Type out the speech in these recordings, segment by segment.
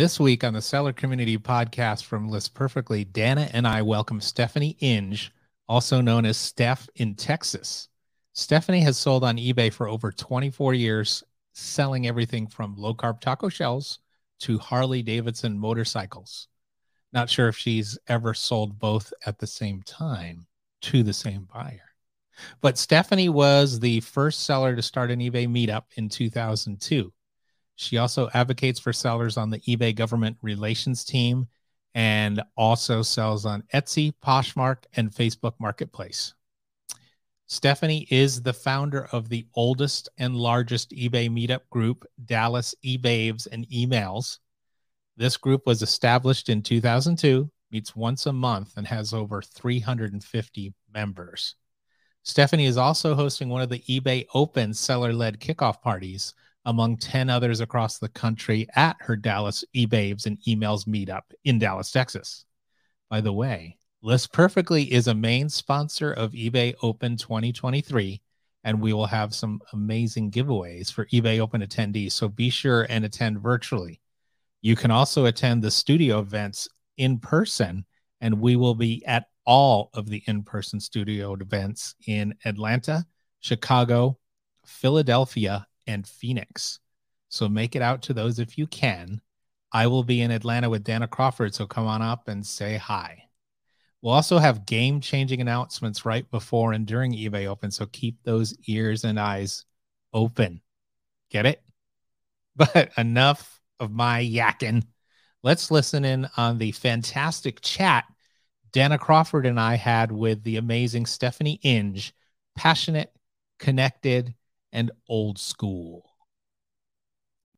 This week on the Seller Community Podcast from List Perfectly, Danna and I welcome Stephanie Inge, also known as Steph in Texas. Stephanie has sold on eBay for over 24 years, selling everything from low carb taco shells to Harley Davidson motorcycles. Not sure if she's ever sold both at the same time to the same buyer. But Stephanie was the first seller to start an eBay meetup in 2002. She also advocates for sellers on the eBay government relations team and also sells on Etsy, Poshmark, and Facebook Marketplace. Stephanie is the founder of the oldest and largest eBay meetup group, Dallas eBabes and Emails. This group was established in 2002, meets once a month, and has over 350 members. Stephanie is also hosting one of the eBay Open seller led kickoff parties among 10 others across the country at her Dallas eBabes and emails meetup in Dallas, Texas. By the way, List Perfectly is a main sponsor of eBay Open 2023, and we will have some amazing giveaways for eBay Open attendees. So be sure and attend virtually. You can also attend the studio events in person, and we will be at all of the in person studio events in Atlanta, Chicago, Philadelphia, and Phoenix. So make it out to those if you can. I will be in Atlanta with Danna Crawford, so come on up and say hi. We'll also have game changing announcements right before and during eBay Open, so keep those ears and eyes open. Get it? But enough of my yakking. Let's listen in on the fantastic chat Danna Crawford and I had with the amazing Stephanie Inge, passionate, connected, and old school.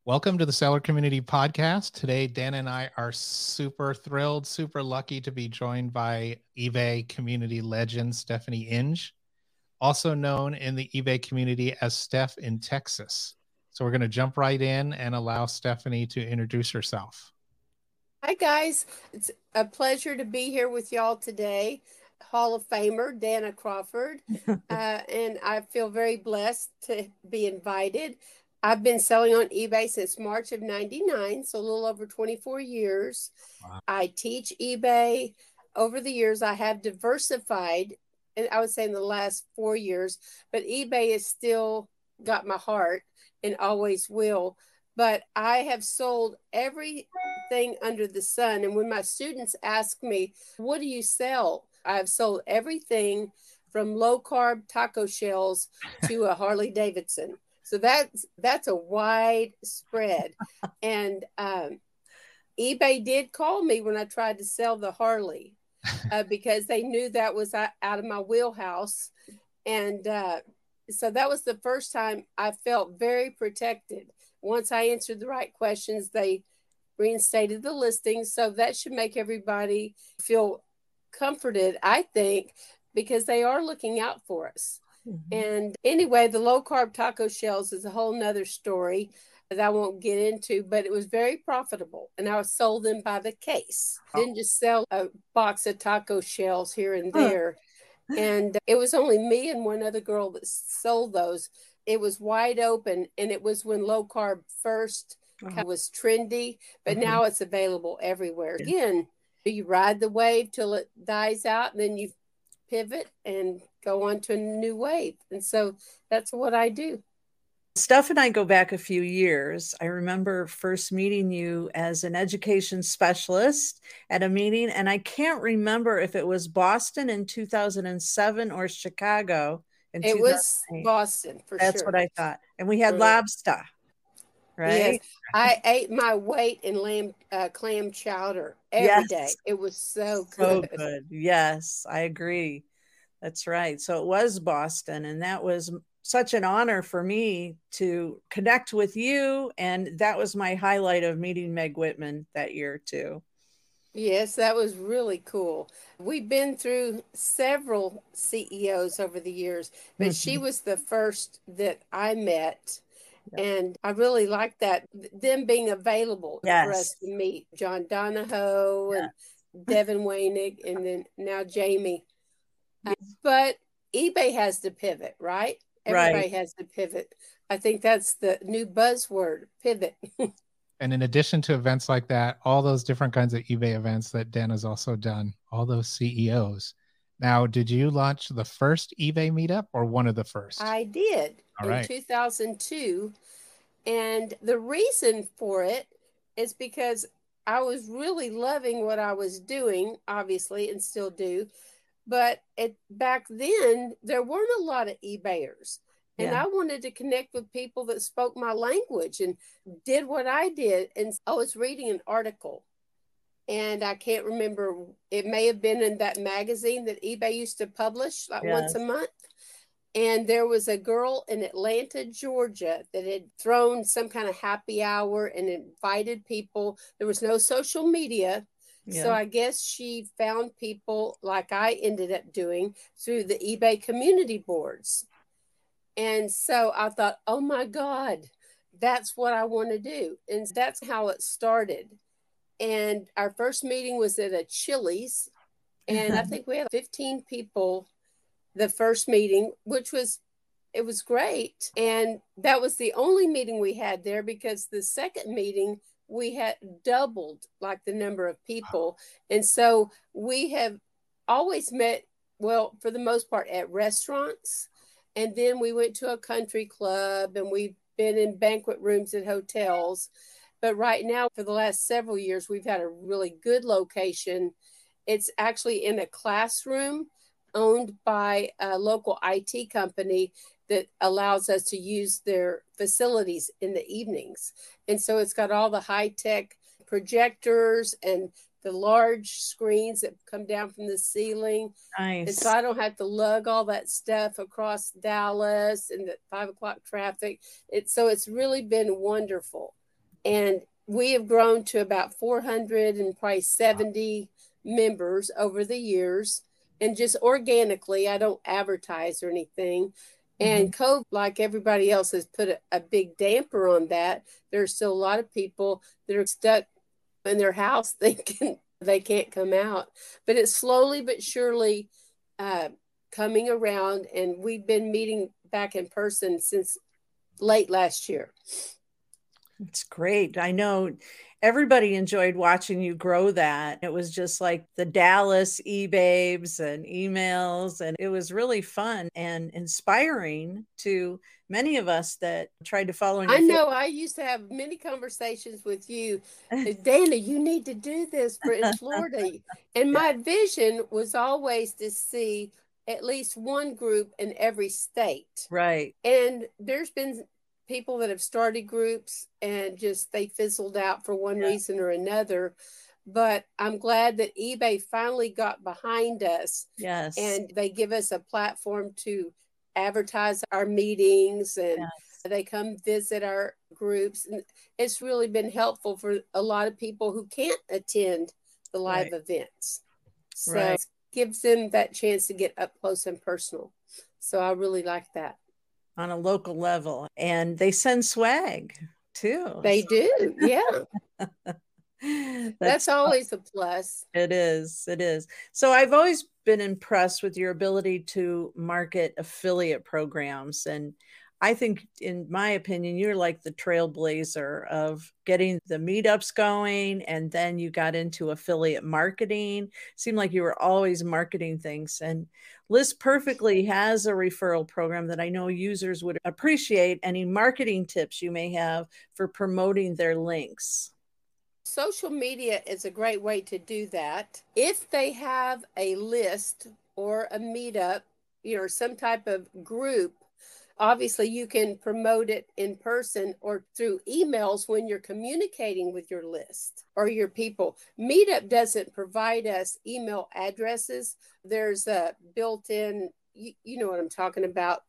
Welcome to the Seller Community Podcast. Today, Dan and I are super thrilled, super lucky to be joined by eBay community legend Stephanie Inge, also known in the eBay community as Steph in Texas. So, we're going to jump right in and allow Stephanie to introduce herself. Hi, guys. It's a pleasure to be here with y'all today. Hall of Famer, Danna Crawford. uh, and I feel very blessed to be invited. I've been selling on eBay since March of 99, so a little over 24 years. Wow. I teach eBay. Over the years, I have diversified, and I would say in the last four years, but eBay has still got my heart and always will. But I have sold everything under the sun. And when my students ask me, What do you sell? I've sold everything from low carb taco shells to a Harley Davidson. So that's that's a wide spread. and um, eBay did call me when I tried to sell the Harley uh, because they knew that was out of my wheelhouse. And uh, so that was the first time I felt very protected. Once I answered the right questions, they reinstated the listing. So that should make everybody feel comforted, I think, because they are looking out for us. Mm-hmm. And anyway, the low carb taco shells is a whole nother story that I won't get into, but it was very profitable. And I was sold them by the case. Oh. Didn't just sell a box of taco shells here and there. and it was only me and one other girl that sold those. It was wide open, and it was when low carb 1st uh-huh. was trendy, but uh-huh. now it's available everywhere. Again, you ride the wave till it dies out and then you pivot and go on to a new wave and so that's what i do Steph and I go back a few years. I remember first meeting you as an education specialist at a meeting, and I can't remember if it was Boston in 2007 or Chicago. In it was Boston for sure. That's sure. what I thought. And we had lobster right? Yes. I ate my weight in lamb uh, clam chowder every yes. day. It was so good. So good. Yes, I agree. That's right. So it was Boston, and that was such an honor for me to connect with you. And that was my highlight of meeting Meg Whitman that year, too. Yes, that was really cool. We've been through several CEOs over the years, but mm-hmm. she was the first that I met and I really like that, them being available yes. for us to meet John Donahoe and Devin Wenig and then now Jamie. Uh, but eBay has to pivot, right? Everybody right. has to pivot. I think that's the new buzzword, pivot. And in addition to events like that, all those different kinds of eBay events that Dan has also done, all those CEOs. Now, did you launch the first eBay meetup or one of the first? I did All in right. 2002. And the reason for it is because I was really loving what I was doing, obviously, and still do. But it, back then, there weren't a lot of eBayers. And Yeah. I wanted to connect with people that spoke my language and did what I did. And I was reading an article, and I can't remember, it may have been in that magazine that eBay used to publish like once a month. And there was a girl in Atlanta, Georgia, that had thrown some kind of happy hour and invited people. There was no social media. Yeah. So I guess she found people like I ended up doing through the eBay community boards. And so I thought, oh my God, that's what I want to do. And that's how it started. And our first meeting was at a Chili's. And I mm-hmm. think we had 15 people the first meeting, which was it was great. And that was the only meeting we had there because the second meeting we had doubled like the number of people. And so we have always met, well, for the most part, at restaurants. And then we went to a country club and we've been in banquet rooms at hotels. But right now, for the last several years, we've had a really good location. It's actually in a classroom owned by a local IT company that allows us to use their facilities in the evenings. And so it's got all the high tech projectors and the large screens that come down from the ceiling. Nice. And so I don't have to lug all that stuff across Dallas and the five o'clock traffic. It's so it's really been wonderful. And we have grown to about 400 and probably 70 members over the years. And just organically, I don't advertise or anything. And COVID, like everybody else, has put a, a big damper on that. There's still a lot of people that are stuck in their house thinking they can't come out. But it's slowly but surely uh, coming around. And we've been meeting back in person since late last year. It's great. I know everybody enjoyed watching you grow that. It was just like the Dallas e-babes and emails, and it was really fun and inspiring to many of us that tried to follow. I know I used to have many conversations with you. Danna, you need to do this for in Florida. And my vision was always to see at least one group in every state. Right. And there's been people that have started groups and just they fizzled out for one Yeah. reason or another. But I'm glad that eBay finally got behind us Yes. and they give us a platform to advertise our meetings and Yes. they come visit our groups and it's really been helpful for a lot of people who can't attend the live Right. events so Right. it gives them that chance to get up close and personal so i really like that on a local level. And they send swag too. they do yeah That's that's always a plus It is. It is. So I've always been impressed with your ability to market affiliate programs. And I think, in my opinion, you're like the trailblazer of getting the meetups going. And then you got into affiliate marketing. Seemed like you were always marketing things. And List Perfectly has a referral program that I know users would appreciate. Any marketing tips you may have for promoting their links? Social media is a great way to do that. If they have a list or a meetup, you know, some type of group, obviously you can promote it in person or through emails when you're communicating with your list or your people. Meetup doesn't provide us email addresses. There's a built in, you, you know what I'm talking about.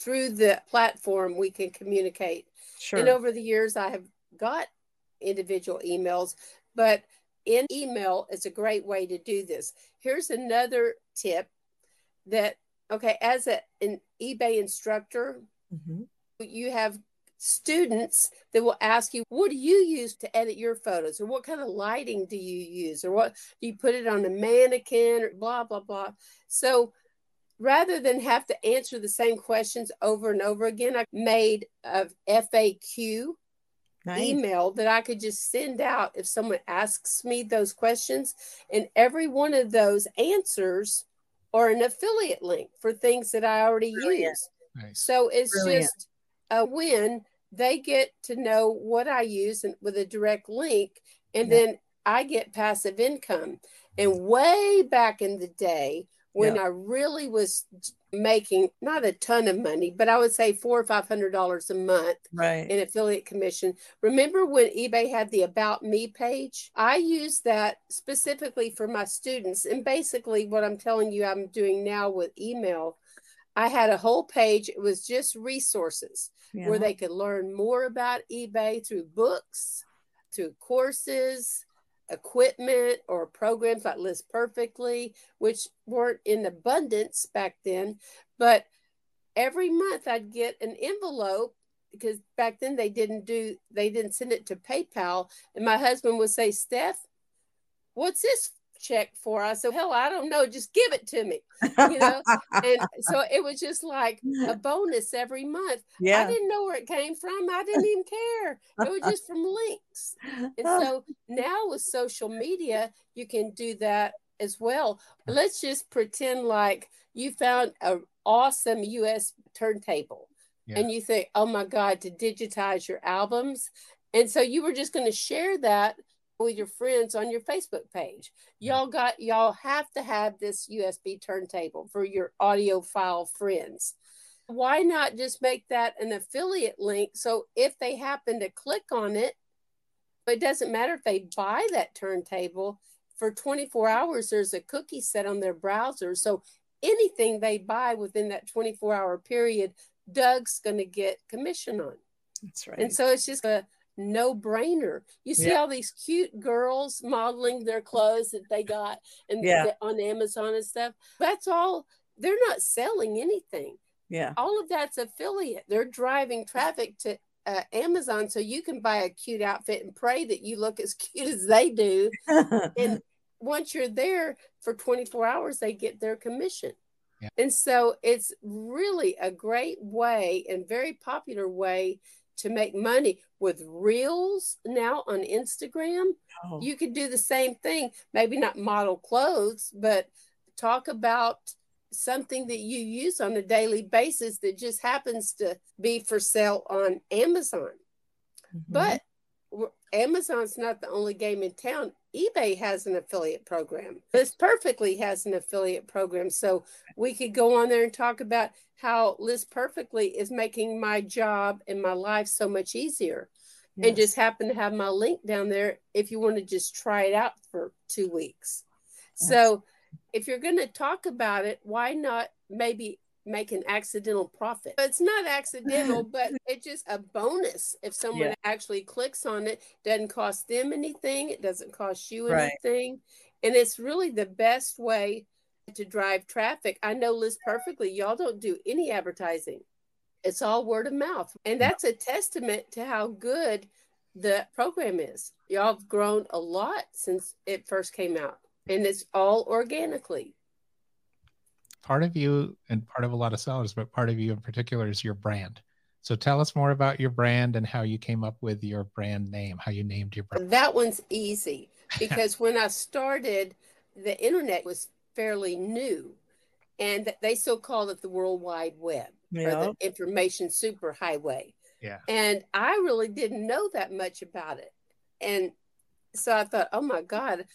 Through the platform, we can communicate. Sure. And over the years, I have got individual emails, but in email is a great way to do this. Here's another tip that, okay, as a, an eBay instructor, Mhm. you have students that will ask you, what do you use to edit your photos? Or what kind of lighting do you use? Or what do you put it on a mannequin or blah, blah, blah. So rather than have to answer the same questions over and over again, I made a FAQ nice. email that I could just send out if someone asks me those questions. And every one of those answers are an affiliate link for things that I already Brilliant. use. Nice. So it's Brilliant. just uh, a win. They get to know what I use and with a direct link, and yeah. then I get passive income. And mm-hmm. way back in the day, when yeah. I really was making not a ton of money, but I would say four or five hundred dollars a month right. in affiliate commission. Remember when eBay had the about me page? I use that specifically for my students. And basically what I'm telling you I'm doing now with email, I had a whole page. It was just resources yeah. where they could learn more about eBay through books, through courses, equipment or programs like List Perfectly, which weren't in abundance back then. But every month I'd get an envelope because back then they didn't do they didn't send it to PayPal. And my husband would say, Steph, what's this check for? I said, hell, I don't know. Just give it to me. You know? and so it was just like a bonus every month. Yeah. I didn't know where it came from. I didn't even care. It was just from links. And so now with social media, you can do that as well. Let's just pretend like you found an awesome USB turntable. Yeah. And you think, oh my God, to digitize your albums. And so you were just going to share that with your friends on your Facebook page. Y'all got y'all have to have this USB turntable for your audiophile friends. Why not just make that an affiliate link so if they happen to click on it, it doesn't matter if they buy that turntable for 24 hours there's a cookie set on their browser. So anything they buy within that 24 hour period Doug's going to get commission on. That's right. And so it's just a no brainer. You see yeah. all these cute girls modeling their clothes that they got and yeah. on Amazon and stuff. That's all. They're not selling anything. Yeah. All of that's affiliate. They're driving traffic to uh, Amazon so you can buy a cute outfit and pray that you look as cute as they do. and once you're there for 24 hours, they get their commission. Yeah. And so it's really a great way and very popular way to make money with reels now on Instagram. Oh. You could do the same thing, maybe not model clothes, but talk about something that you use on a daily basis that just happens to be for sale on Amazon. Mm-hmm. But Amazon's not the only game in town eBay has an affiliate program. List Perfectly has an affiliate program. So we could go on there and talk about how List Perfectly is making my job and my life so much easier. Yes. And just happen to have my link down there if you want to just try it out for two weeks. Yes. So if you're going to talk about it, why not maybe make an accidental profit. It's not accidental, but it's just a bonus if someone yeah. actually clicks on it. Doesn't cost them anything. It doesn't cost you right. anything. And it's really the best way to drive traffic. I know List Perfectly, y'all don't do any advertising. It's all word of mouth. And that's a testament to how good the program is. Y'all have grown a lot since it first came out. And it's all organically part of you and part of a lot of sellers, but part of you in particular is your brand. So tell us more about your brand and how you came up with your brand name, how you named your brand. That one's easy because when I started, the internet was fairly new and they still called it the World Wide Web yeah. or the information superhighway. Yeah. And I really didn't know that much about it. And so I thought, oh my God,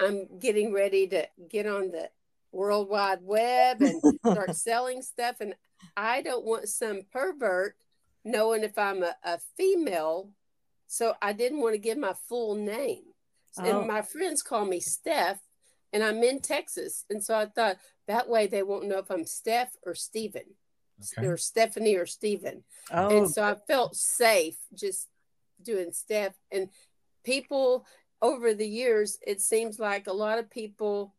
I'm getting ready to get on the World Wide Web and start selling stuff. And I don't want some pervert knowing if I'm a, a female. So I didn't want to give my full name. Oh. And my friends call me Steph, and I'm in Texas. And so I thought that way they won't know if I'm Steph or Stephen okay. or Stephanie or Stephen. Oh. And so I felt safe just doing Steph. And people over the years, it seems like a lot of people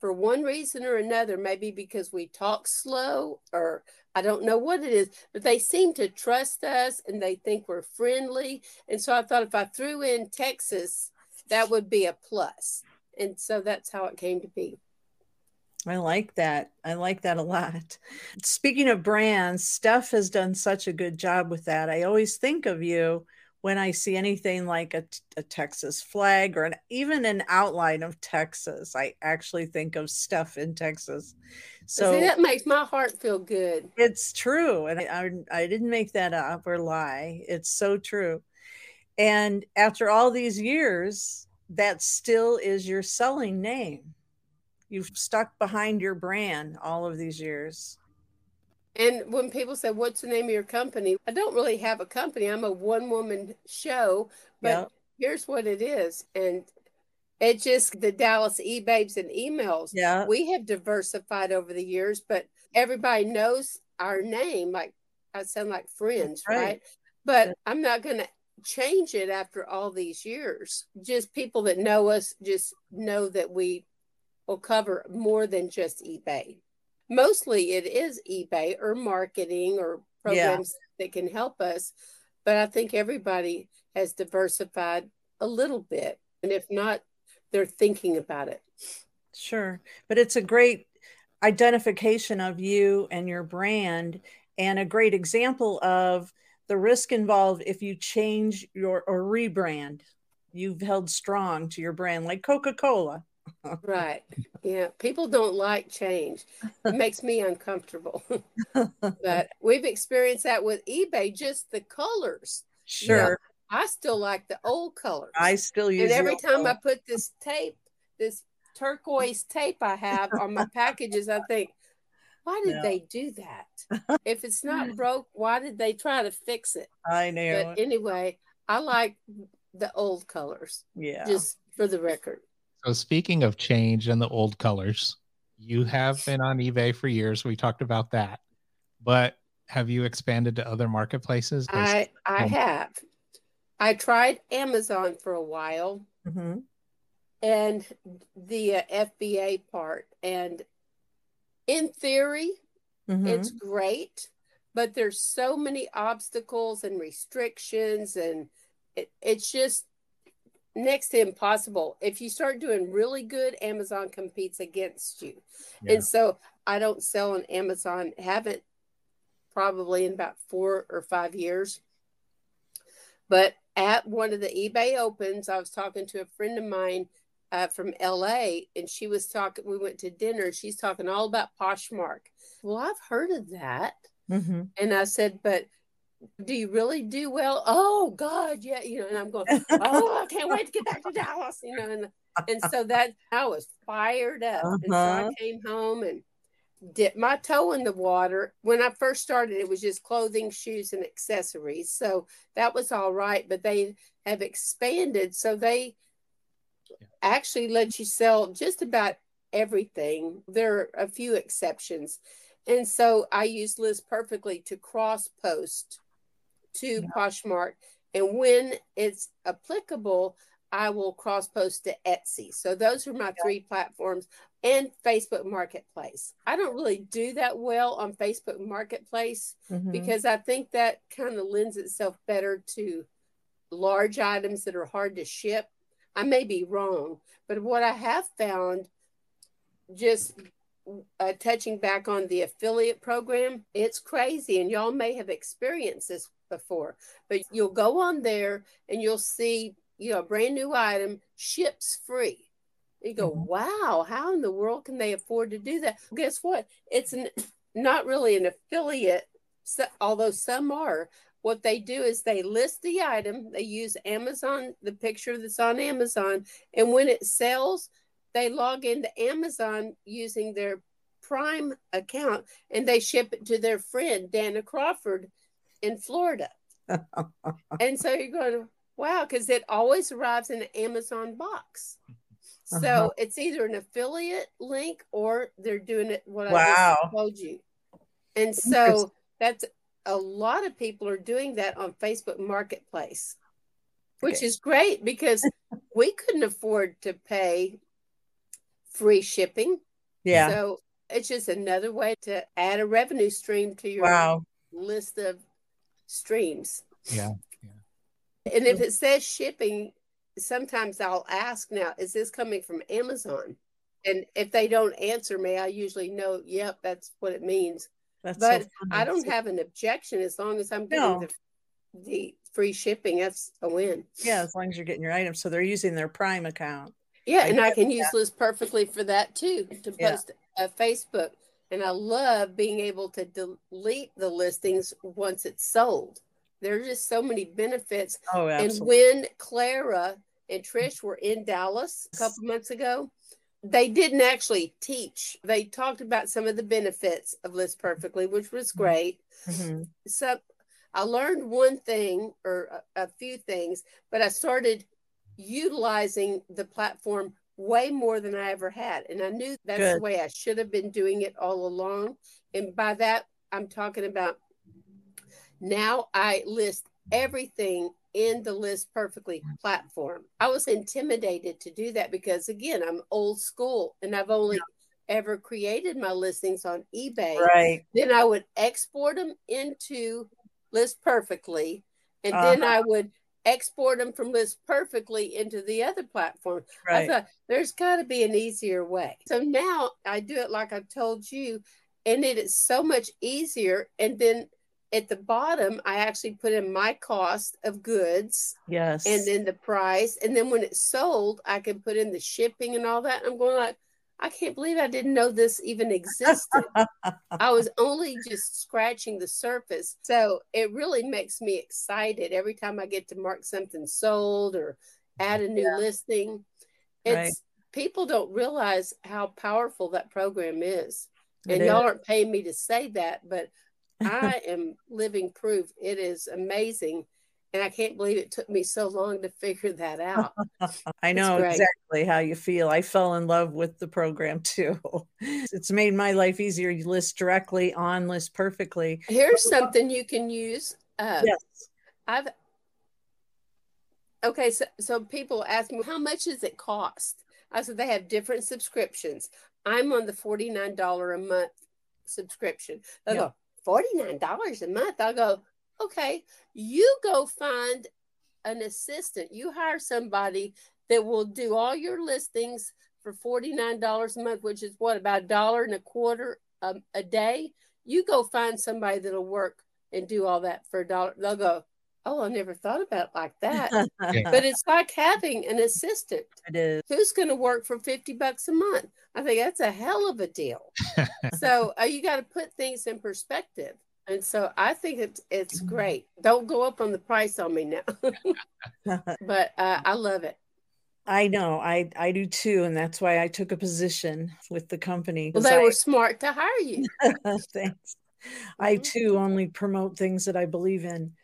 for one reason or another, maybe because we talk slow or I don't know what it is, but they seem to trust us and they think we're friendly. And so I thought if I threw in Texas, that would be a plus. And so that's how it came to be. I like that. I like that a lot. Speaking of brands, Steph has done such a good job with that. I always think of you when I see anything like a, a Texas flag or an, even an outline of Texas, I actually think of Steph in Texas. So See, that makes my heart feel good. It's true. And I, I, I didn't make that up or lie. It's so true. And after all these years, that still is your selling name. You've stuck behind your brand all of these years. And when people say, What's the name of your company? I don't really have a company. I'm a one woman show, but here's what it is. And it's just the Dallas e babes and emails. Yeah. We have diversified over the years, but everybody knows our name. Like I sound like friends, right? right? But I'm not going to change it after all these years. Just people that know us just know that we will cover more than just eBay mostly it is eBay or marketing or programs yeah. that can help us. But I think everybody has diversified a little bit. And if not, they're thinking about it. Sure. But it's a great identification of you and your brand and a great example of the risk involved if you change your or rebrand. You've held strong to your brand like Coca Cola right. Yeah. People don't like change. It makes me uncomfortable. but we've experienced that with eBay, just the colors. Sure. You know, I still like the old colors. I still use And every time color. I put this tape, this turquoise tape I have on my packages, I think, why did they do that? if it's not broke, why did they try to fix it? I know. But anyway, I like the old colors. Yeah. Just for the record. So speaking of change and the old colors, you have been on eBay for years. We talked about that, but have you expanded to other marketplaces? I I um, have. I tried Amazon for a while, mm-hmm. and the uh, FBA part, and in theory, mm-hmm. it's great, but there's so many obstacles and restrictions, and it, it's just next to impossible. If you start doing really good, Amazon competes against you. Yeah. And so I don't sell on Amazon, haven't probably in about four or five years. But at one of the eBay opens, I was talking to a friend of mine uh, from LA, and she was talking. We went to dinner. She's talking all about Poshmark. Well, I've heard of that. Mm-hmm. And I said, but do you really do well? Oh God, yeah, you know, and I'm going, oh, I can't wait to get back to Dallas, you know, and and so that I was fired up, uh-huh. and so I uh-huh. came home and dipped my toe in the water. When I first started, it was just clothing, shoes, and accessories, so that was all right. But they have expanded, so they actually let you sell just about everything. There are a few exceptions. And so I use List Perfectly to cross post to yeah. Poshmark. And when it's applicable, I will cross post to Etsy. So those are my three platforms and Facebook Marketplace. I don't really do that well on Facebook Marketplace mm-hmm. because I think that kind of lends itself better to large items that are hard to ship. I may be wrong, but what I have found just uh, touching back on the affiliate program, it's crazy. And y'all may have experienced this before, but you'll go on there and you'll see, you know, a brand new item ships free. You go, mm-hmm. wow, how in the world can they afford to do that? Guess what? It's an, not really an affiliate, so, although some are. What they do is they list the item, they use Amazon, the picture that's on Amazon, and when it sells, they log into Amazon using their Prime account and they ship it to their friend, Danna Crawford, in Florida. and so you're going, wow, because it always arrives in an Amazon box. So uh-huh. it's either an affiliate link or they're doing it what wow. I told you. And so that's a lot of people are doing that on Facebook Marketplace, which okay. is great because we couldn't afford to pay free shipping. Yeah. So it's just another way to add a revenue stream to your wow. list of streams. Yeah. yeah. And if it says shipping, sometimes I'll ask now, is this coming from Amazon? And if they don't answer me, I usually know, yep, that's what it means. That's but so I don't have an objection as long as I'm getting no. the the free shipping, that's a win. Yeah, as long as you're getting your items. So they're using their Prime account. Yeah, and I can use List Perfectly for that too to Yeah. post a Facebook. And I love being able to delete the listings once it's sold. There are just so many benefits. Oh, absolutely. And when Clara and Trish were in Dallas a couple months ago, they didn't actually teach. They talked about some of the benefits of List Perfectly, which was great. Mhm. So I learned one thing or a, a few things, but I started utilizing the platform way more than I ever had. And I knew that's the way I should have been doing it all along. And by that, I'm talking about now I list everything in the list perfectly platform. I was intimidated to do that because again, I'm old school and I've only ever created my listings on eBay. Right. Then I would export them into list perfectly and then Uh-huh. I would export them from list perfectly into the other platform. I Right. thought there's got to be an easier way. So now I do it like I told you, and it is so much easier. And then at the bottom, I actually put in my cost of goods Yes. and then the price. And then when it's sold, I can put in the shipping and all that. I'm going like, I can't believe I didn't know this even existed. I was only just scratching the surface. So it really makes me excited every time I get to mark something sold or add a new listing. It's Right. people don't realize how powerful that program is. It And y'all is. aren't paying me to say that, but I am living proof. It is amazing. And I can't believe it took me so long to figure that out. I know exactly how you feel. I fell in love with the program too. It's made my life easier. You list directly on list perfectly. Here's something you can use. Uh, Yes. I've okay, so so people ask me how much does it cost? I said they have different subscriptions. I'm on the forty nine dollar a month subscription. They Yeah. go forty nine dollars a month. I'll go okay. You go find an assistant. You hire somebody that will do all your listings for forty nine dollars a month, which is what about a dollar and a quarter a, a day. You go find somebody that'll work and do all that for a dollar. They'll go, Oh, I never thought about it like that. but it's like having an assistant it is. who's going to work for 50 bucks a month. I think that's a hell of a deal. so uh, you got to put things in perspective. And so I think it's it's great. Don't go up on the price on me now, but uh, I love it. I know. I I do too, and that's why I took a position with the company. Well, they I- were smart to hire you. Thanks. I Mhm. too only promote things that I believe in.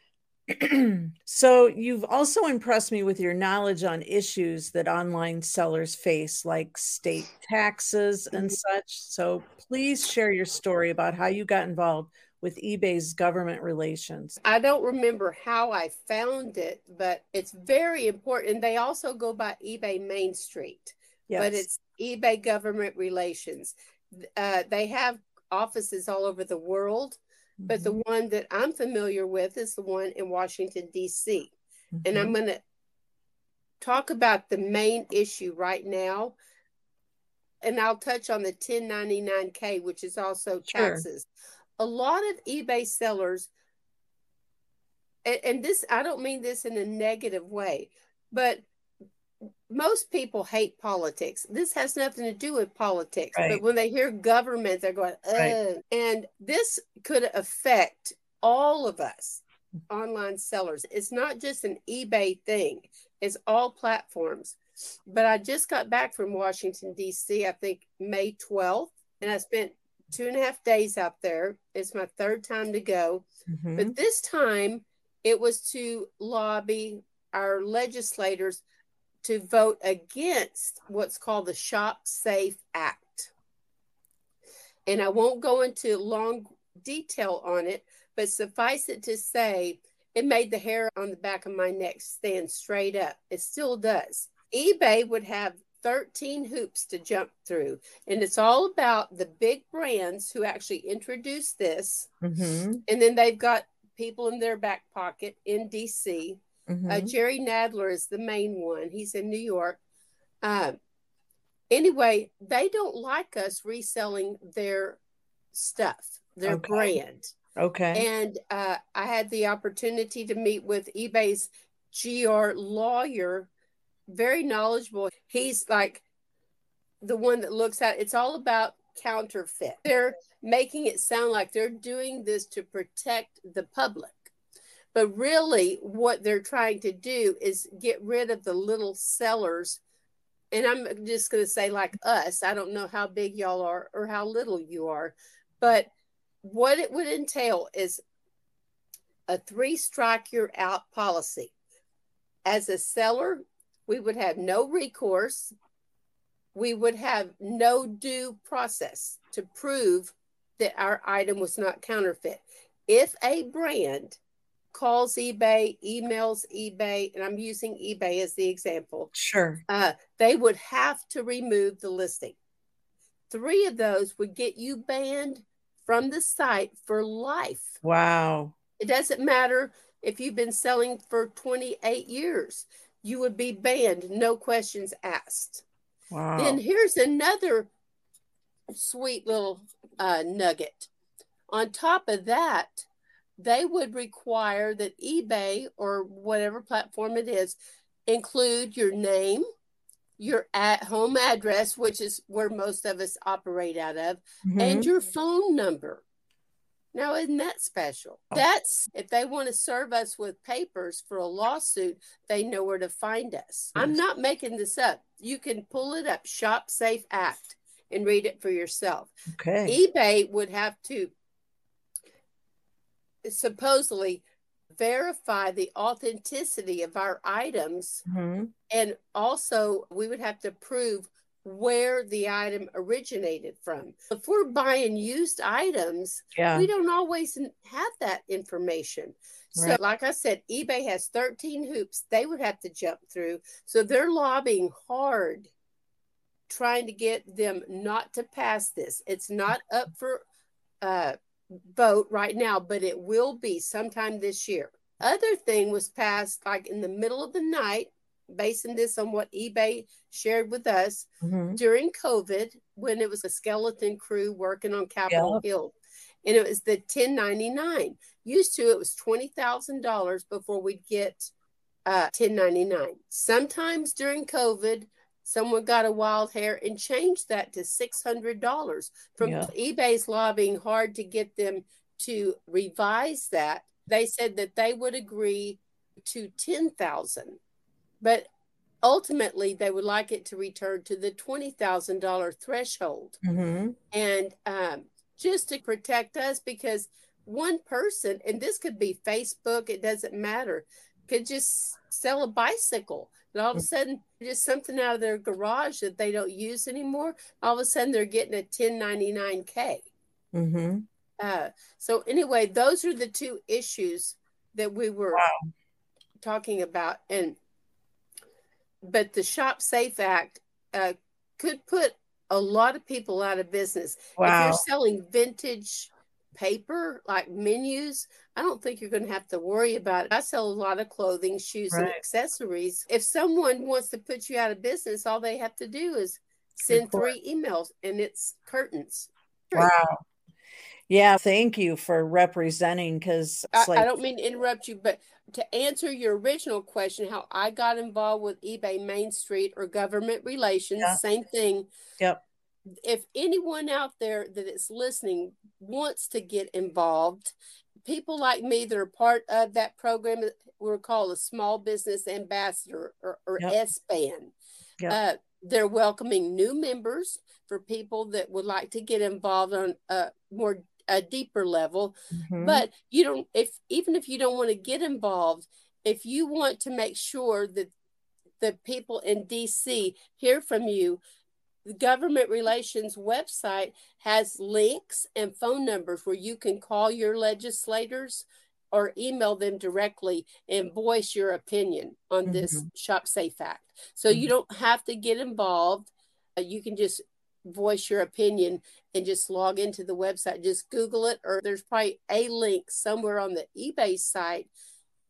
so you've also impressed me with your knowledge on issues that online sellers face, like state taxes and Mhm. such. So please share your story about how you got involved with eBay's government relations. I don't remember how I found it, but it's very important. They also go by eBay Main Street. Yes. but it's eBay government relations. Uh, they have offices all over the world, but the Mhm. one that I'm familiar with is the one in Washington, D.C. And I'm Mhm. going to talk about the main issue right now. And I'll touch on the 1099K, which is also Sure. taxes. A lot of eBay sellers, and, and this, I don't mean this in a negative way, but most people hate politics. This has nothing to do with politics, Right. but when they hear government, they're going, Ugh. Right. and this could affect all of us online sellers. It's not just an eBay thing, it's all platforms. But I just got back from Washington, D.C., I think May 12th, and I spent two and a half days out there. It's my third time to go. Mhm. But this time it was to lobby our legislators to vote against what's called the Shop Safe Act. And I won't go into long detail on it, but suffice it to say, it made the hair on the back of my neck stand straight up. It still does. eBay would have 13 hoops to jump through, and it's all about the big brands who actually introduced this Mhm. and then they've got people in their back pocket in DC. Uh, Mhm. Jerry Nadler is the main one. He's in New York. Um, anyway, they don't like us reselling their stuff, their Okay. brand. Okay. And uh, I had the opportunity to meet with eBay's GR lawyer, very knowledgeable. He's like the one that looks at it's all about counterfeit. They're making it sound like they're doing this to protect the public. But really, what they're trying to do is get rid of the little sellers. And I'm just going to say, like us, I don't know how big y'all are or how little you are, but what it would entail is a three strike you're out policy. As a seller, we would have no recourse. We would have no due process to prove that our item was not counterfeit. If a brand calls eBay, emails eBay, and I'm using eBay as the example. Sure. Uh, they would have to remove the listing. Three of those would get you banned from the site for life. Wow. It doesn't matter if you've been selling for 28 years, you would be banned, no questions asked. Wow. Then here's another sweet little uh, nugget. On top of that, they would require that eBay or whatever platform it is include your name, your at home address, which is where most of us operate out of, Mhm. and your phone number. Now, isn't that special? That's if they want to serve us with papers for a lawsuit, they know where to find us. I'm not making this up. You can pull it up, Shop Safe Act, and read it for yourself. okay. eBay would have to supposedly verify the authenticity of our items Mhm. and also we would have to prove where the item originated from. If we're buying used items, Yeah. we don't always have that information. So, Right. like I said, eBay has 13 hoops they would have to jump through. So, they're lobbying hard trying to get them not to pass this. It's not up for uh, vote right now, but it will be sometime this year. Other thing was passed like in the middle of the night, basing this on what eBay shared with us Mhm. during COVID when it was a skeleton crew working on Capitol Yep. Hill. And it was the 1099. Used to it was $20,000 before we'd get uh, 1099. Sometimes during COVID, someone got a wild hair and changed that to $600 from Yeah. eBay's lobbying hard to get them to revise that. They said that they would agree to 10,000, but ultimately they would like it to return to the $20,000 threshold. Mhm. And um, just to protect us, because one person, and this could be Facebook, it doesn't matter, could just sell a bicycle. And all of a sudden, just something out of their garage that they don't use anymore. All of a sudden, they're getting a 1099K. Mhm. Uh, so, anyway, those are the two issues that we were Wow. talking about. And but the Shop Safe Act uh, could put a lot of people out of business. If you're selling vintage paper like menus, I don't think you're going to have to worry about it. I sell a lot of clothing, shoes, and accessories. If someone wants to put you out of business, all they have to do is send Report. three emails and it's curtains. Wow. Yeah, thank you for representing because like I don't mean to interrupt you, but to answer your original question, how I got involved with eBay Main Street or government relations, Yeah. same thing. Yep. If anyone out there that is listening wants to get involved, people like me that are part of that program, we're called a Small Business Ambassador or, or Yep. S-BAN. Yep. Uh, they're welcoming new members for people that would like to get involved on a more a deeper level. Mhm. but you don't if even if you don't want to get involved if you want to make sure that the people in dc hear from you the government relations website has links and phone numbers where you can call your legislators or email them directly and voice your opinion on this shop safe act. So you don't have to get involved. Uh, you can just voice your opinion and just log into the website. Just Google it, or there's probably a link somewhere on the eBay site.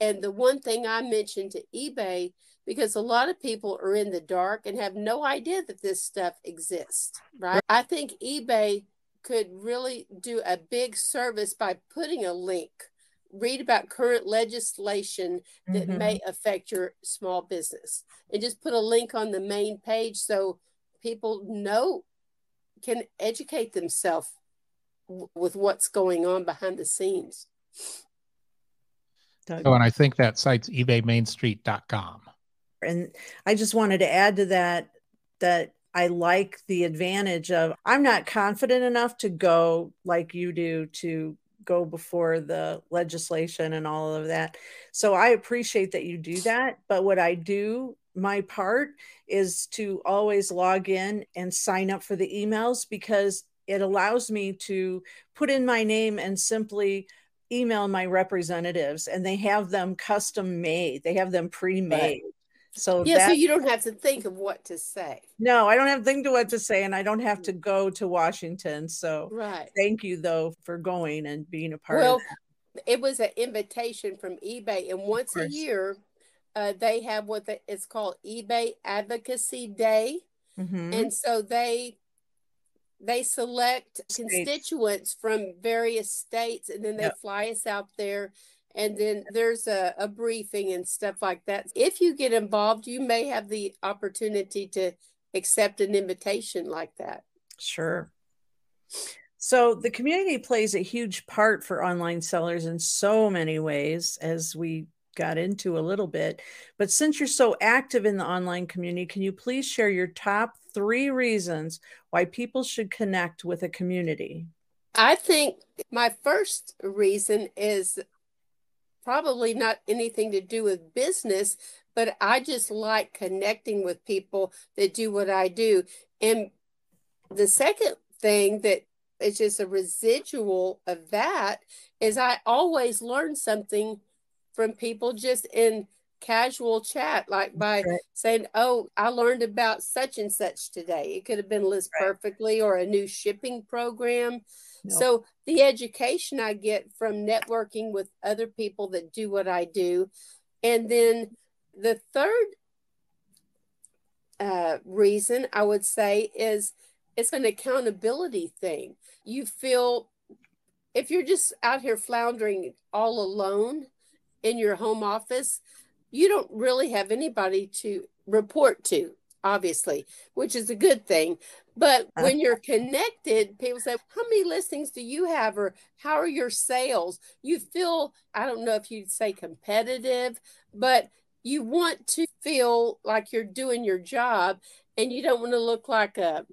And the one thing I mentioned to eBay, because a lot of people are in the dark and have no idea that this stuff exists, right? I think eBay could really do a big service by putting a link read about current legislation that mm-hmm. may affect your small business and just put a link on the main page so people know can educate themselves w- with what's going on behind the scenes oh and i think that site's ebaymainstreet.com and i just wanted to add to that that I like the advantage of I'm not confident enough to go like you do to go before the legislation and all of that. So I appreciate that you do that. But what I do, my part is to always log in and sign up for the emails because it allows me to put in my name and simply email my representatives and they have them custom made they have them pre-made right. So yeah, that, so you don't have to think of what to say. No, I don't have to think of what to say, and I don't have to mm. go to Washington. So right. Thank you though for going and being a part well, of that. It was an invitation from eBay, and once a year, uh, they have what the, it's called eBay Advocacy Day, mm-hmm. and so they they select states. constituents from various states, and then they yep. fly us out there and then there's a, a briefing and stuff like that. If you get involved, you may have the opportunity to accept an invitation like that. Sure. So the community plays a huge part for online sellers in so many ways, as we got into a little bit. But since you're so active in the online community, can you please share your top three reasons why people should connect with a community? I think my first reason is probably not anything to do with business, but I just like connecting with people that do what I do. And the second thing that is just a residual of that is I always learn something from people just in casual chat, like by right. saying, Oh, I learned about such and such today. It could have been List right. Perfectly or a new shipping program. So the education I get from networking with other people that do what I do. And then the third uh, reason I would say is it's an accountability thing. You feel if you're just out here floundering all alone in your home office, you don't really have anybody to report to obviously, which is a good thing. But uh-huh. when you're connected, people say, How many listings do you have? Or how are your sales? You feel, I don't know if you'd say competitive, but you want to feel like you're doing your job and you don't want to look like a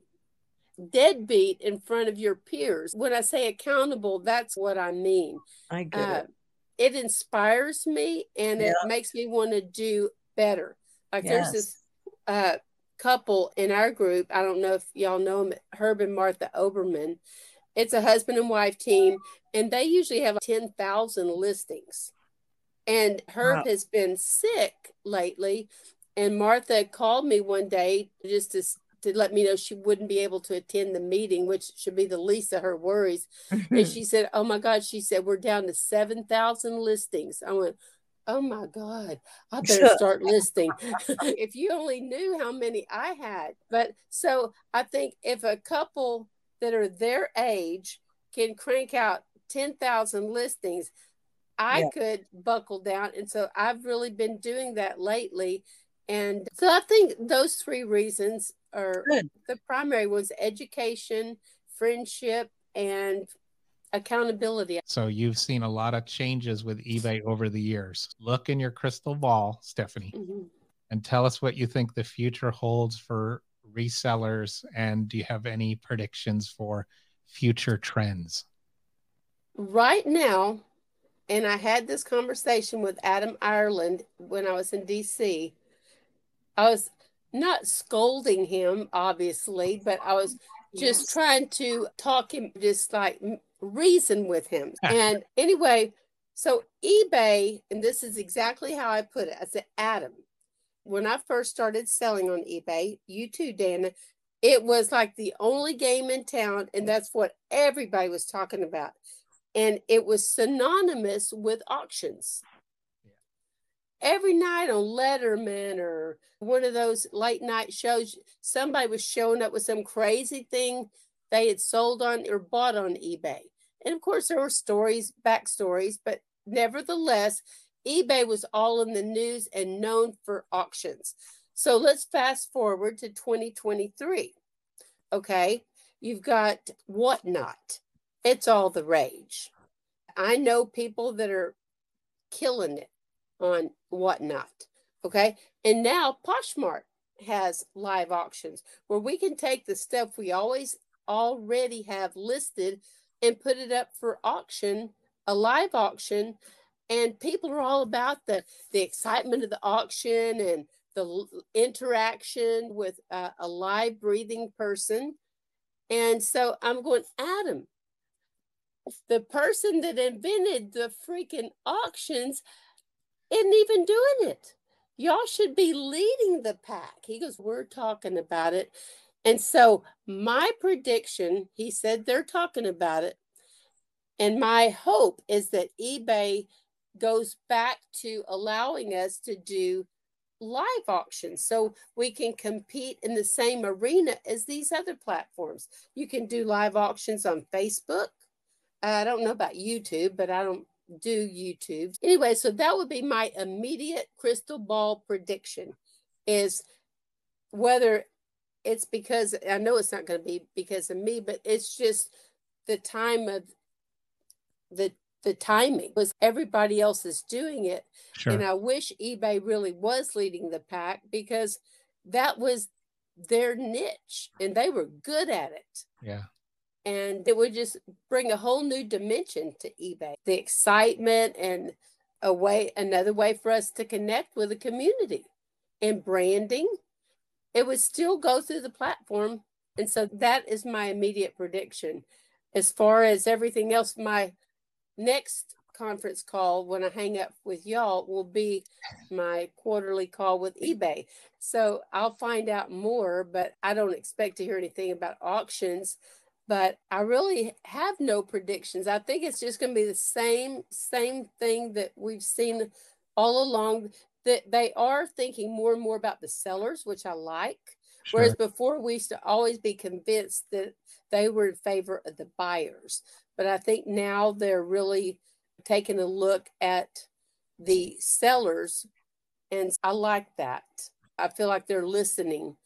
deadbeat in front of your peers. When I say accountable, that's what I mean. I get uh, it. It inspires me and it makes me want to do better. Like yes. there's this uh, couple in our group. I don't know if y'all know them, Herb and Martha Oberman. It's a husband and wife team, and they usually have 10,000 listings. And Herb wow. has been sick lately. And Martha called me one day just to, to let me know she wouldn't be able to attend the meeting, which should be the least of her worries. and she said, Oh my God, she said, We're down to 7,000 listings. I went, oh my God, I better start listing. if you only knew how many I had. But so I think if a couple that are their age can crank out 10,000 listings, I yeah. could buckle down. And so I've really been doing that lately. And so I think those three reasons are Good. the primary ones education, friendship, and accountability. So you've seen a lot of changes with eBay over the years. Look in your crystal ball, Stephanie, mm-hmm. and tell us what you think the future holds for resellers. And do you have any predictions for future trends? Right now, and I had this conversation with Adam Ireland when I was in DC. I was not scolding him, obviously, but I was just trying to talk him, just like reason with him. and anyway, so eBay, and this is exactly how I put it. I said, Adam, when I first started selling on eBay, you too, Danna, it was like the only game in town, and that's what everybody was talking about. And it was synonymous with auctions. Every night on Letterman or one of those late night shows, somebody was showing up with some crazy thing they had sold on or bought on eBay. And of course, there were stories, backstories, but nevertheless, eBay was all in the news and known for auctions. So let's fast forward to 2023. Okay, you've got whatnot, it's all the rage. I know people that are killing it on whatnot. Okay, and now Poshmark has live auctions where we can take the stuff we always already have listed and put it up for auction, a live auction. And people are all about the, the excitement of the auction and the interaction with a, a live breathing person. And so I'm going, Adam, the person that invented the freaking auctions isn't even doing it y'all should be leading the pack. He goes, We're talking about it. And so, my prediction, he said they're talking about it. And my hope is that eBay goes back to allowing us to do live auctions so we can compete in the same arena as these other platforms. You can do live auctions on Facebook. I don't know about YouTube, but I don't do YouTube. Anyway, so that would be my immediate crystal ball prediction is whether it's because I know it's not going to be because of me, but it's just the time of the the timing was everybody else is doing it. Sure. And I wish eBay really was leading the pack because that was their niche and they were good at it. Yeah and it would just bring a whole new dimension to ebay. The excitement and a way another way for us to connect with the community and branding it would still go through the platform. And so that is my immediate prediction. As far as everything else my next conference call when i hang up with y'all will be my quarterly call with ebay. So i'll find out more but i don't expect to hear anything about auctions but I really have no predictions. I think it's just going to be the same same thing that we've seen all along. That they are thinking more and more about the sellers, which I like. Sure. Whereas before we used to always be convinced that they were in favor of the buyers. But I think now they're really taking a look at the sellers. And I like that. I feel like they're listening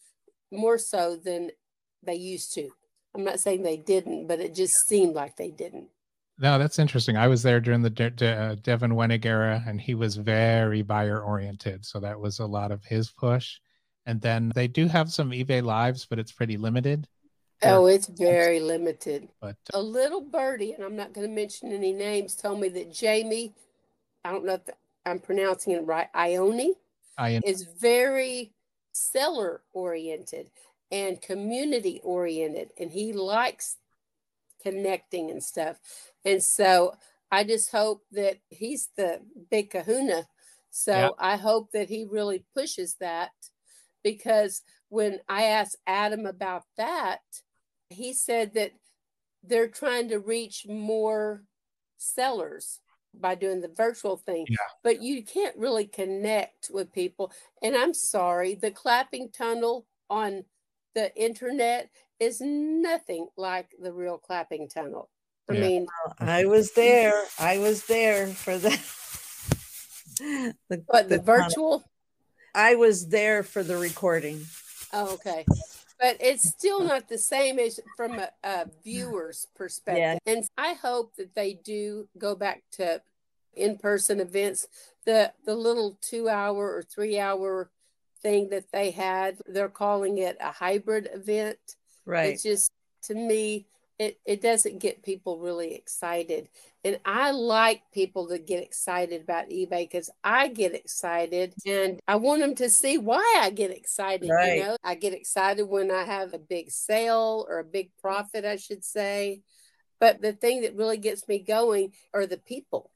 more so than they used to. I'm not saying they didn't, but it just seemed like they didn't. No, that's interesting. I was there during the De- De- uh, Devin Wenig era, and he was very buyer oriented. So that was a lot of his push. And then they do have some eBay lives, but it's pretty limited. Oh, it's very limited. But uh, a little birdie, and I'm not going to mention any names, told me that Jamie, I don't know if I'm pronouncing it right, Ione, Ione. is very seller oriented and community oriented and he likes connecting and stuff and so i just hope that he's the big kahuna so yeah. i hope that he really pushes that because when i asked adam about that he said that they're trying to reach more sellers by doing the virtual thing yeah. but you can't really connect with people and i'm sorry the clapping tunnel on the internet is nothing like the real clapping tunnel. I yeah. mean, I was there. I was there for the. the but the, the virtual. Tunnel. I was there for the recording. Oh, okay. But it's still not the same as from a, a viewer's perspective. Yeah. And I hope that they do go back to in-person events. The the little two hour or three hour thing that they had. They're calling it a hybrid event. Right. It's just to me, it, it doesn't get people really excited. And I like people to get excited about eBay because I get excited and I want them to see why I get excited. Right. You know, I get excited when I have a big sale or a big profit, I should say. But the thing that really gets me going are the people,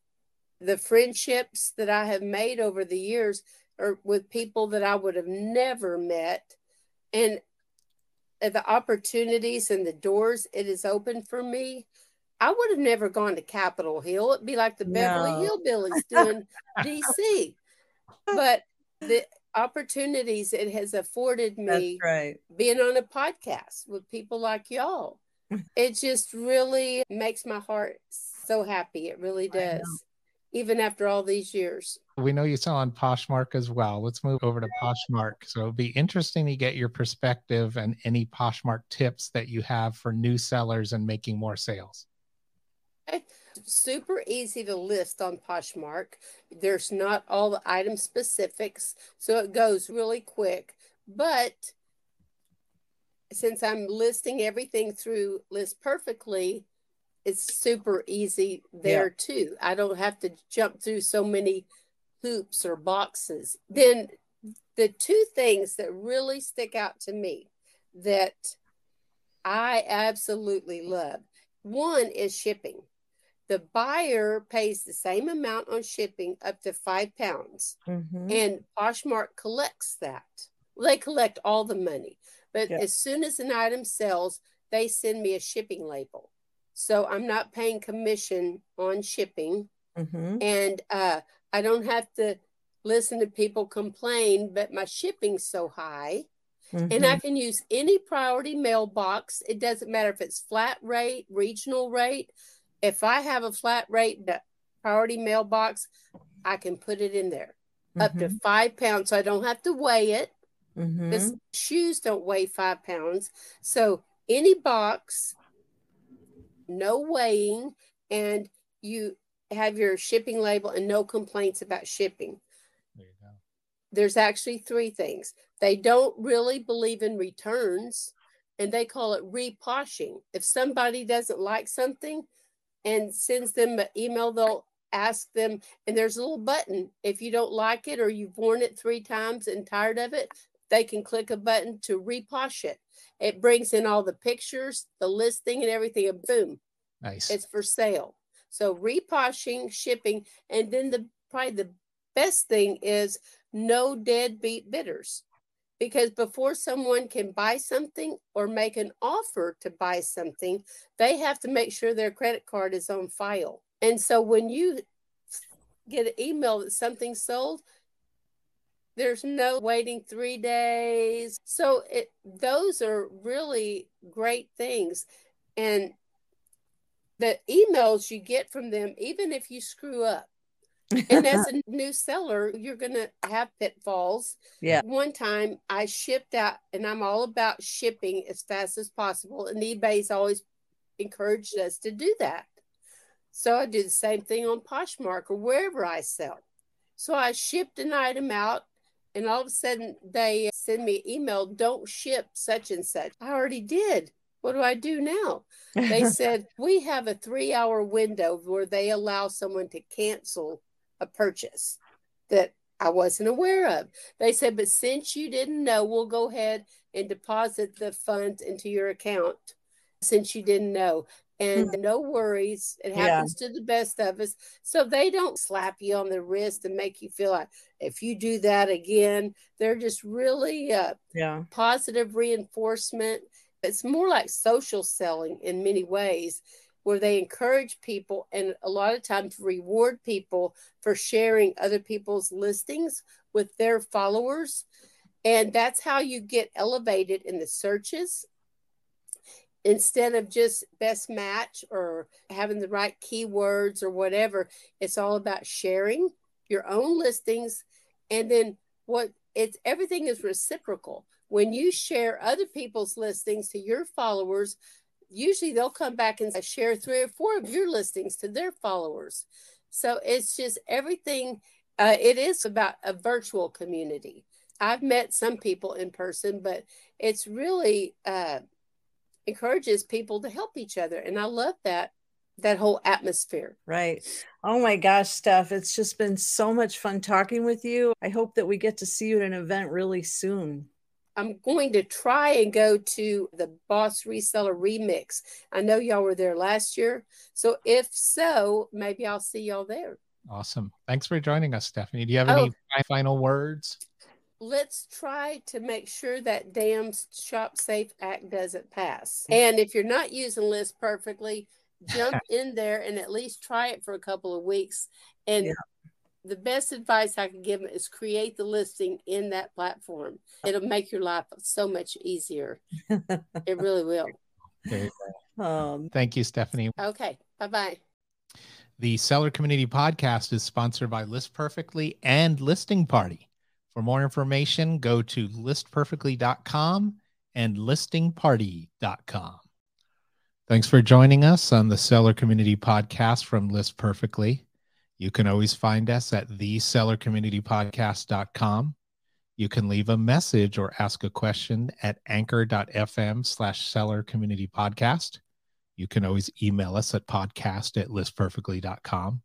the friendships that I have made over the years or with people that I would have never met. And the opportunities and the doors it has opened for me, I would have never gone to Capitol Hill. It'd be like the Beverly. Hillbillies doing DC. But the opportunities it has afforded me right. being on a podcast with people like y'all it just really makes my heart so happy. It really does, even after all these years. We know you sell on Poshmark as well. Let's move over to Poshmark. So it'll be interesting to get your perspective and any Poshmark tips that you have for new sellers and making more sales. Super easy to list on Poshmark. There's not all the item specifics, so it goes really quick. But since I'm listing everything through List Perfectly, it's super easy there yeah. too. I don't have to jump through so many hoops or boxes. Then the two things that really stick out to me that I absolutely love one is shipping. The buyer pays the same amount on shipping up to five pounds, mm-hmm. and Poshmark collects that. They collect all the money. But yeah. as soon as an item sells, they send me a shipping label. So I'm not paying commission on shipping. Mm-hmm. And uh, I don't have to listen to people complain, but my shipping's so high. Mm-hmm. And I mm-hmm. can use any priority mailbox. It doesn't matter if it's flat rate, regional rate. If I have a flat rate priority mailbox, I can put it in there mm-hmm. up to mm-hmm. five pounds. So I don't have to weigh it. Mm-hmm. Shoes don't weigh five pounds. So any box, no weighing, and you have your shipping label and no complaints about shipping. There There's actually three things. They don't really believe in returns and they call it reposhing. If somebody doesn't like something and sends them an email, they'll ask them, and there's a little button. If you don't like it or you've worn it three times and tired of it, they can click a button to reposh it. It brings in all the pictures, the listing, and everything, and boom, nice. It's for sale. So reposhing, shipping, and then the probably the best thing is no deadbeat bidders. Because before someone can buy something or make an offer to buy something, they have to make sure their credit card is on file. And so when you get an email that something's sold, there's no waiting three days. So it those are really great things. And the emails you get from them, even if you screw up, and as a new seller, you're going to have pitfalls. Yeah. One time I shipped out, and I'm all about shipping as fast as possible. And eBay's always encouraged us to do that. So I do the same thing on Poshmark or wherever I sell. So I shipped an item out and all of a sudden they send me email, don't ship such and such. I already did. What do I do now? They said, we have a three hour window where they allow someone to cancel a purchase that I wasn't aware of. They said, but since you didn't know, we'll go ahead and deposit the funds into your account since you didn't know and mm-hmm. no worries. It happens yeah. to the best of us. So they don't slap you on the wrist and make you feel like if you do that again, they're just really uh, yeah. positive reinforcement. It's more like social selling in many ways, where they encourage people and a lot of times reward people for sharing other people's listings with their followers. And that's how you get elevated in the searches instead of just best match or having the right keywords or whatever it's all about sharing your own listings. And then what it's everything is reciprocal. When you share other people's listings to your followers usually they'll come back and share three or four of your listings to their followers. So it's just everything uh, it is about a virtual community. I've met some people in person but it's really uh, encourages people to help each other. And I love that that whole atmosphere. Right. Oh my gosh, Steph, it's just been so much fun talking with you. I hope that we get to see you at an event really soon. I'm going to try and go to the Boss Reseller Remix. I know y'all were there last year. So if so, maybe I'll see y'all there. Awesome. Thanks for joining us, Stephanie. Do you have any oh, final words? Let's try to make sure that damn Shop Safe Act doesn't pass. And if you're not using List perfectly, jump in there and at least try it for a couple of weeks. And yeah. the best advice I can give them is create the listing in that platform. It'll make your life so much easier. it really will. Um, Thank you, Stephanie. Okay. Bye bye. The Seller Community Podcast is sponsored by List Perfectly and Listing Party. For more information, go to listperfectly.com and listingparty.com. Thanks for joining us on the Seller Community Podcast from List Perfectly. You can always find us at thesellercommunitypodcast.com. You can leave a message or ask a question at anchor.fm slash seller community podcast. You can always email us at podcast at listperfectly.com.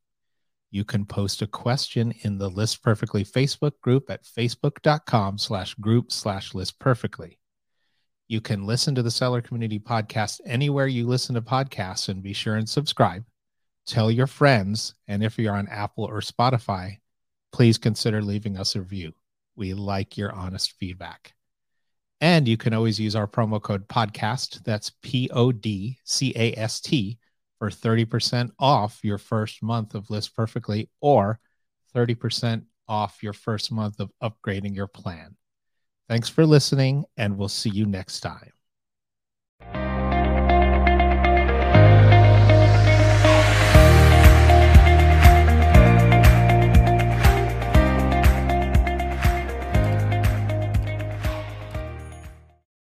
You can post a question in the List Perfectly Facebook group at facebook.com slash group slash list perfectly. You can listen to the Seller Community Podcast anywhere you listen to podcasts and be sure and subscribe. Tell your friends. And if you're on Apple or Spotify, please consider leaving us a review. We like your honest feedback. And you can always use our promo code podcast. That's P O D C A S T for 30% off your first month of List Perfectly or 30% off your first month of upgrading your plan. Thanks for listening, and we'll see you next time.